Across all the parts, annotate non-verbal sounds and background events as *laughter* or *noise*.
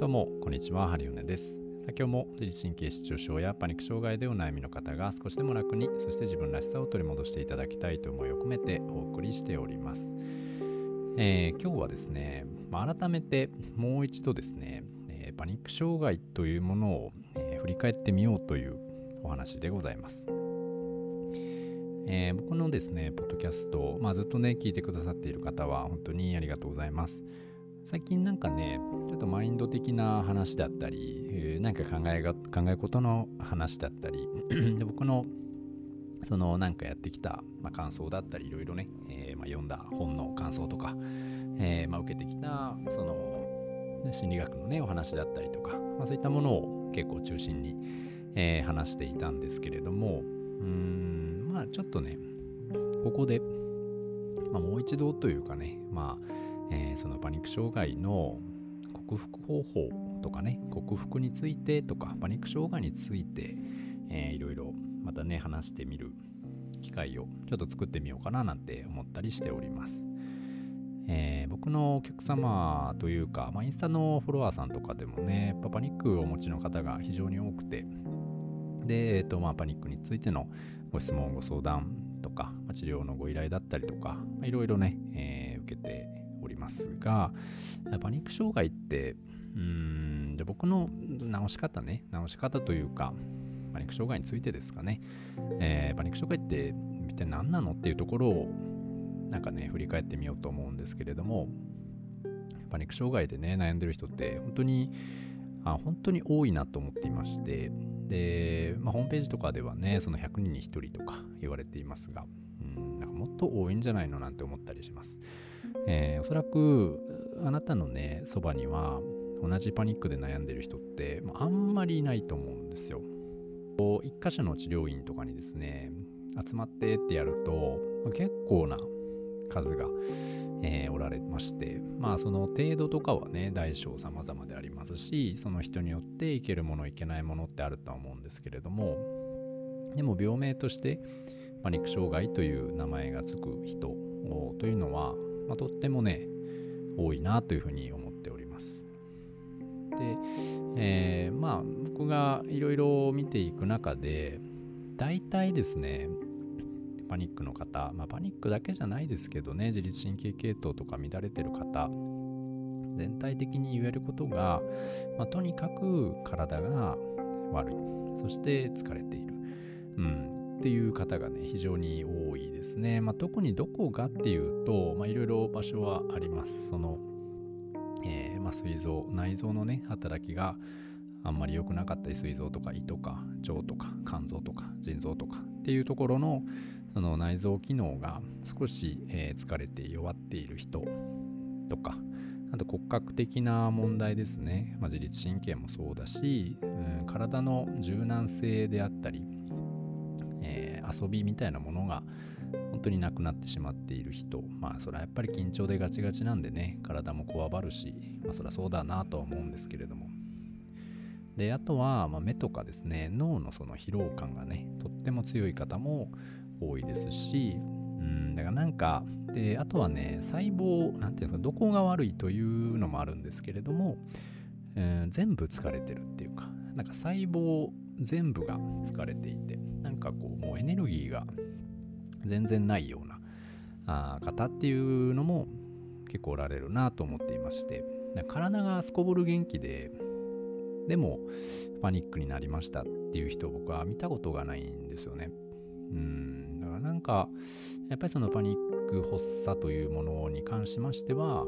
どうも、こんにちは、ハリオネです。今日も自律神経失調症やパニック障害でお悩みの方が少しでも楽に、そして自分らしさを取り戻していただきたいと思いを込めてお送りしております。えー、今日はですね、まあ、改めてもう一度ですね、えー、パニック障害というものを、えー、振り返ってみようというお話でございます。えー、僕のですね、ポッドキャスト、まあ、ずっとね、聞いてくださっている方は本当にありがとうございます。最近なんかね、ちょっとマインド的な話だったり、えー、なんか考えが考え事の話だったり *clears throat* で、僕のそのなんかやってきた、まあ、感想だったり、いろいろね、えー、まあ、読んだ本の感想とか、えー、まあ、受けてきた、その、心理学のね、お話だったりとか、ま、そういったものを結構中心に、え話していたんですけれども、うん、まあちょっとね、ここで、ま、もう一度というかね、まあ、えー、そのパニック障害の克服方法とかね克服についてとかパニック障害について、えー、いろいろまたね話してみる機会をちょっと作ってみようかななんて思ったりしております。えー、僕のお客様というか、まあ、インスタのフォロワーさんとかでもね、パニックをお持ちの方が非常に多くて、で、え、ー、と、まあ、パニックについてのご質問、ご相談とか、まあ、治療のご依頼だったりとか、まあ、いろいろね、えー、受けてりますが、パニック障害って、うーん、じゃ僕の治し方ね、治し方というか、パニック障害についてですかね、えー、パニック障害って一体何なのっていうところを、なんかね、振り返ってみようと思うんですけれども、パニック障害でね、悩んでる人って、本当に、あ本当に多いなと思っていまして、で、まあ、ホームページとかではね、その100人に1人とか言われていますが、うん、なんかもっと多いんじゃないのなんて思ったりします。えー、おそらくあなたのねそばには同じパニックで悩んでる人って、まあ、あんまりいないと思うんですよ。一箇所の治療院とかにですね集まってってやると結構な数が、えー、おられましてまあその程度とかはね大小様々でありますしその人によっていけるものいけないものってあるとは思うんですけれどもでも病名としてパニック障害という名前がつく人というのはまあ、とってもね、多いなというふうに思っております。で、えー、まあ、僕がいろいろ見ていく中で、大体ですね、パニックの方、まあ、パニックだけじゃないですけどね、自律神経系統とか乱れてる方、全体的に言えることが、まあ、とにかく体が悪い。そして疲れている。うん。っていう方がね、非常に多いですね。まあ、特にどこがっていうと、いろいろ場所はあります。その、えー、まあ、膵臓、内臓のね、働きがあんまり良くなかったり、膵臓とか胃とか腸とか肝臓とか腎臓とかっていうところのその内臓機能が少し、えー、疲れて弱っている人とか、あと骨格的な問題ですね。まあ、自律神経もそうだし、うん、体の柔軟性であったり、遊びみたいなものが本当になくなってしまっている人。まあそれはやっぱり緊張でガチガチなんでね体もこわばるしまあそりゃそうだなとは思うんですけれども。であとは、まあ、目とかですね脳のその疲労感がねとっても強い方も多いですしうんだからなんかであとはね細胞なんていうのかどこが悪いというのもあるんですけれども、えー、全部疲れてるっていうかなんか細胞全部が疲れていてなんかこうもうエネルギーが全然ないようなあ方っていうのも結構おられるなと思っていまして体がすこぶる元気ででもパニックになりましたっていう人を僕は見たことがないんですよね。うんだからなんかやっぱりそのパニック発作というものに関しましては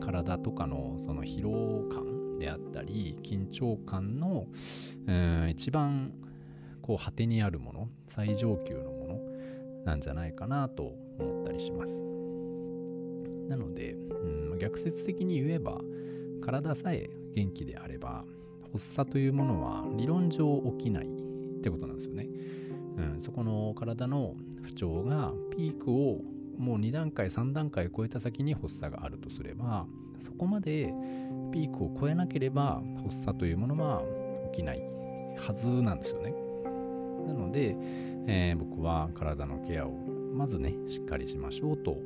体とかのその疲労感であったり緊張感の、うん、一番こう果てにあるもの最上級のものなんじゃないかなと思ったりします。なので、うん、逆説的に言えば体さえ元気であれば発作というものは理論上起きないってことなんですよね、うん、そこの体の不調がピークをもう2段階3段階超えた先に発作があるとすればそこまでピークを超えなければ発作というものは起きないはずなんですよね。なので、えー、僕は体のケアをまずね、しっかりしましょうと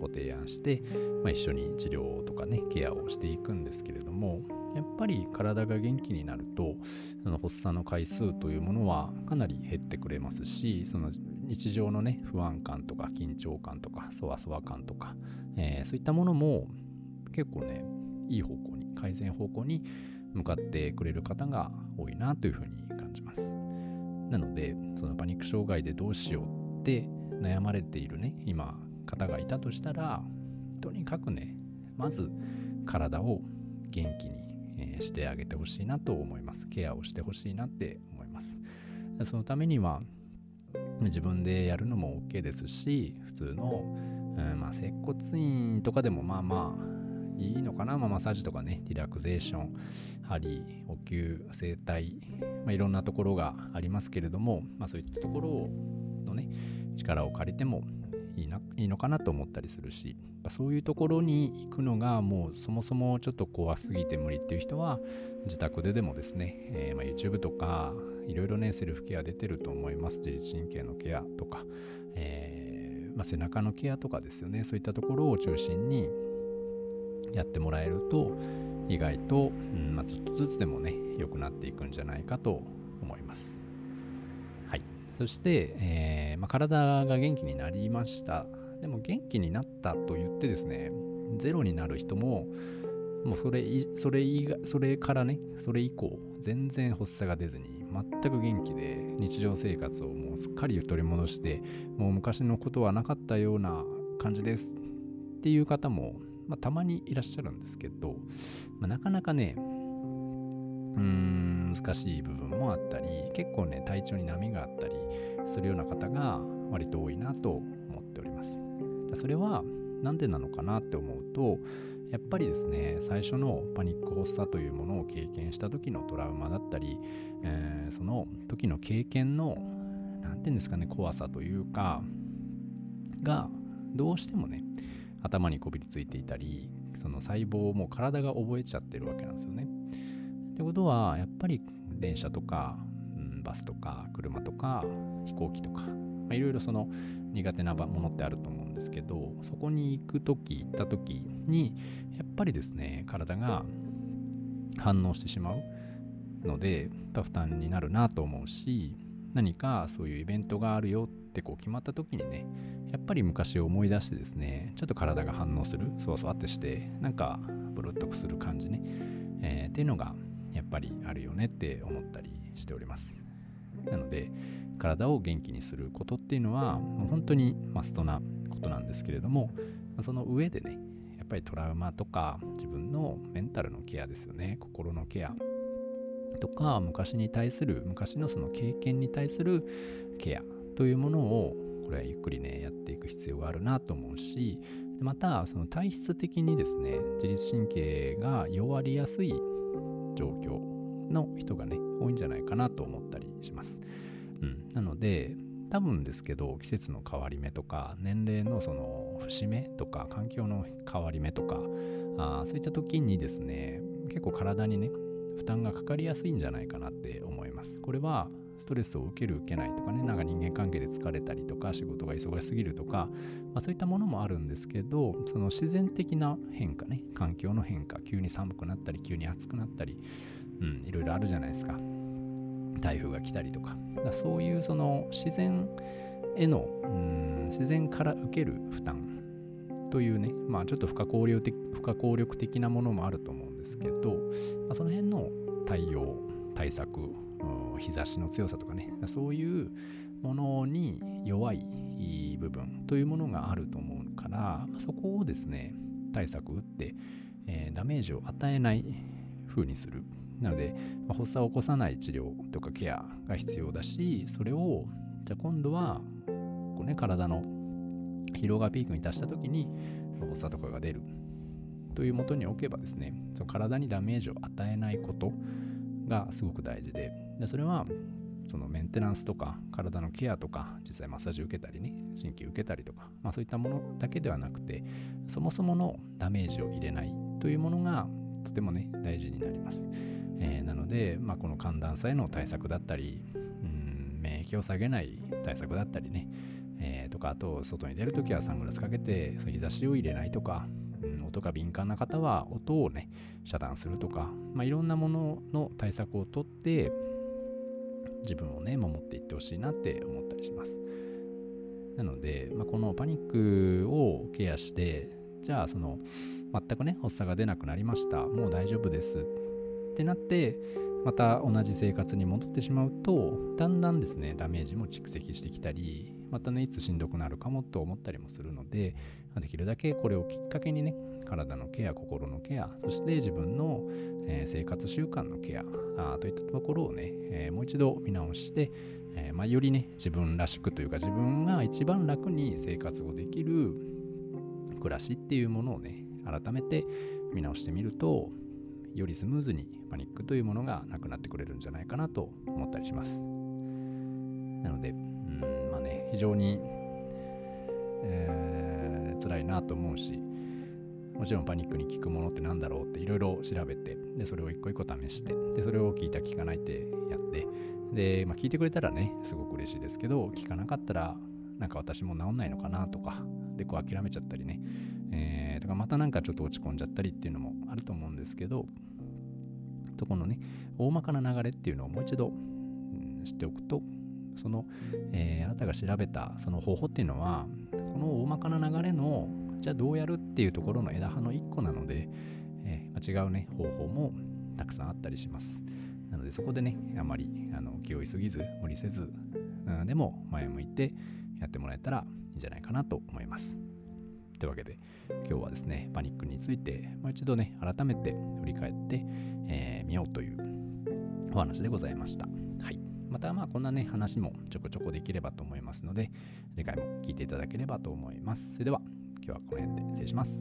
ご提案して、まあ、一緒に治療とかねケアをしていくんですけれどもやっぱり体が元気になるとその発作の回数というものはかなり減ってくれますしその日常のね不安感とか緊張感とかそわそわ感とか、えー、そういったものも結構ねいい方向に改善方向に向かってくれる方が多いなというふうに感じます。なのでそのパニック障害でどうしようって悩まれているね今方がいたとしたらとにかくねまず体を元気に、してあげてほしいなと思います。ケアをしてほしいなって思います。そのためには自分でやるのも OK ですし普通の、うんまあ、接骨院とかでもまあまあいいのかな、まあ、マッサージとかねリラクゼーション針お灸整体、まあ、いろんなところがありますけれども、まあ、そういったところのね力を借りてもいいないいのかなと思ったりするしそういうところに行くのがもうそもそもちょっと怖すぎて無理っていう人は自宅ででもですね、えー、ま YouTube とかいろいろねセルフケア出てると思います。自律神経のケアとか、えー、まあ、背中のケアとかですよね。そういったところを中心にやってもらえると意外と、うんまあ、ちょっとずつでもね良くなっていくんじゃないかと思います。はい、そして、えー、まあ、体が元気になりました。でも元気になったと言ってですねゼロになる人ももうそれそれ以外それからねそれ以降全然発作が出ずに全く元気で日常生活をもうすっかり取り戻してもう昔のことはなかったような感じですっていう方もまあ、たまにいらっしゃるんですけど、まあ、なかなかね、うーん、難しい部分もあったり、結構ね、体調に波があったりするような方が割と多いなと思っております。それは何でなのかなって思うと、やっぱりですね、最初のパニック発作というものを経験した時のトラウマだったり、えー、その時の経験の、何て言うんですかね、怖さというか、が、どうしてもね、頭にこびりついていたりその細胞をもう体が覚えちゃってるわけなんですよね。ってことはやっぱり電車とか、うん、バスとか車とか飛行機とかいろいろその苦手なものってあると思うんですけどそこに行く時行った時にやっぱりですね体が反応してしまうので負担になるなと思うし何かそういうイベントがあるよってこう決まった時にねやっぱり昔を思い出してですねちょっと体が反応するそうそうってしてなんかブルッとくする感じね、えー、っていうのがやっぱりあるよねって思ったりしております。なので体を元気にすることっていうのはもう本当にマストなことなんですけれどもその上でねやっぱりトラウマとか自分のメンタルのケアですよね。心のケアとか昔に対する昔のその経験に対するケアというものをこれはゆっくりねやっていく必要があるなと思うしまたその体質的にですね自律神経が弱りやすい状況の人がね多いんじゃないかなと思ったりします、うん、なので多分ですけど季節の変わり目とか年齢のその節目とか環境の変わり目とかあそういった時にですね結構体にね負担がかかりやすいんじゃないかなって思います。これはストレスを受ける受けないとかねなんか人間関係で疲れたりとか仕事が忙しすぎるとか、まあ、そういったものもあるんですけどその自然的な変化ね環境の変化急に寒くなったり急に暑くなったり、うん、いろいろあるじゃないですか。台風が来たりとか。だそういうその自然への、うん、自然から受ける負担というね、まあちょっと不可抗力的不可抗力的なものもあると思うんですけど、まあ、その辺の対応、対策、日差しの強さとかね、そういうものに弱い部分というものがあると思うから、そこをですね、対策打って、えー、ダメージを与えない風にする。なので、まあ、発作を起こさない治療とかケアが必要だし、それを、じゃあ今度は、こうね、体の疲労がピークに達した時に、発作とかが出るというもとに置けばですね、その体にダメージを与えないことがすごく大事で、でそれはそのメンテナンスとか体のケアとか実際マッサージ受けたりね神経受けたりとか、まあ、そういったものだけではなくてそもそものダメージを入れないというものがとてもね大事になります、えー、なので、まあ、この寒暖差への対策だったりうん免疫を下げない対策だったりね、えー、とかあと外に出るときはサングラスかけて日差しを入れないとか、うん、音が敏感な方は音をね遮断するとか、まあ、いろんなものの対策をとって自分をね守っていってほしいなって思ったりします。なので、まあ、このパニックをケアしてじゃあその全くね発作が出なくなりました。もう大丈夫です。ってなってまた同じ生活に戻ってしまうとだんだんですねダメージも蓄積してきたりまたねいつしんどくなるかもと思ったりもするのでできるだけこれをきっかけにね体のケア心のケアそして自分の、え、生活習慣のケアあといったところをね、え、もう一度見直して、え、まあ、よりね自分らしくというか自分が一番楽に生活をできる暮らしっていうものをね改めて見直してみるとよりスムーズにパニックというものがなくなってくれるんじゃないかなと思ったりします。なので、うんまあね、非常に、えー、辛いなと思うし、もちろんパニックに効くものって何だろうっていろいろ調べて、で、それを一個一個試して、で、それを聞いた聞かないってやって、で、まあ、聞いてくれたらね、すごく嬉しいですけど、聞かなかったら、なんか私も治んないのかなとか、で、こう諦めちゃったりね、えー、とかまたなんかちょっと落ち込んじゃったりっていうのもあると思うんですけど、とこのね、大まかな流れっていうのをもう一度、うん、知っておくと、その、えー、あなたが調べたその方法っていうのは、この大まかな流れの、じゃあどうやるっていうところの枝葉の一個なので、えー、違うね、方法もたくさんあったりします。なのでそこでね、あまりあの気負いすぎず、無理せず、うん、でも前向いてやってもらえたらいいんじゃないかなと思います。というわけで、今日はですね、パニックについて、もう一度ね、改めて振り返ってみ、えー、ようというお話でございました。はい。また、まあ、こんなね、話もちょこちょこできればと思いますので、次回も聞いていただければと思います。それでは、今日はこの辺で失礼します。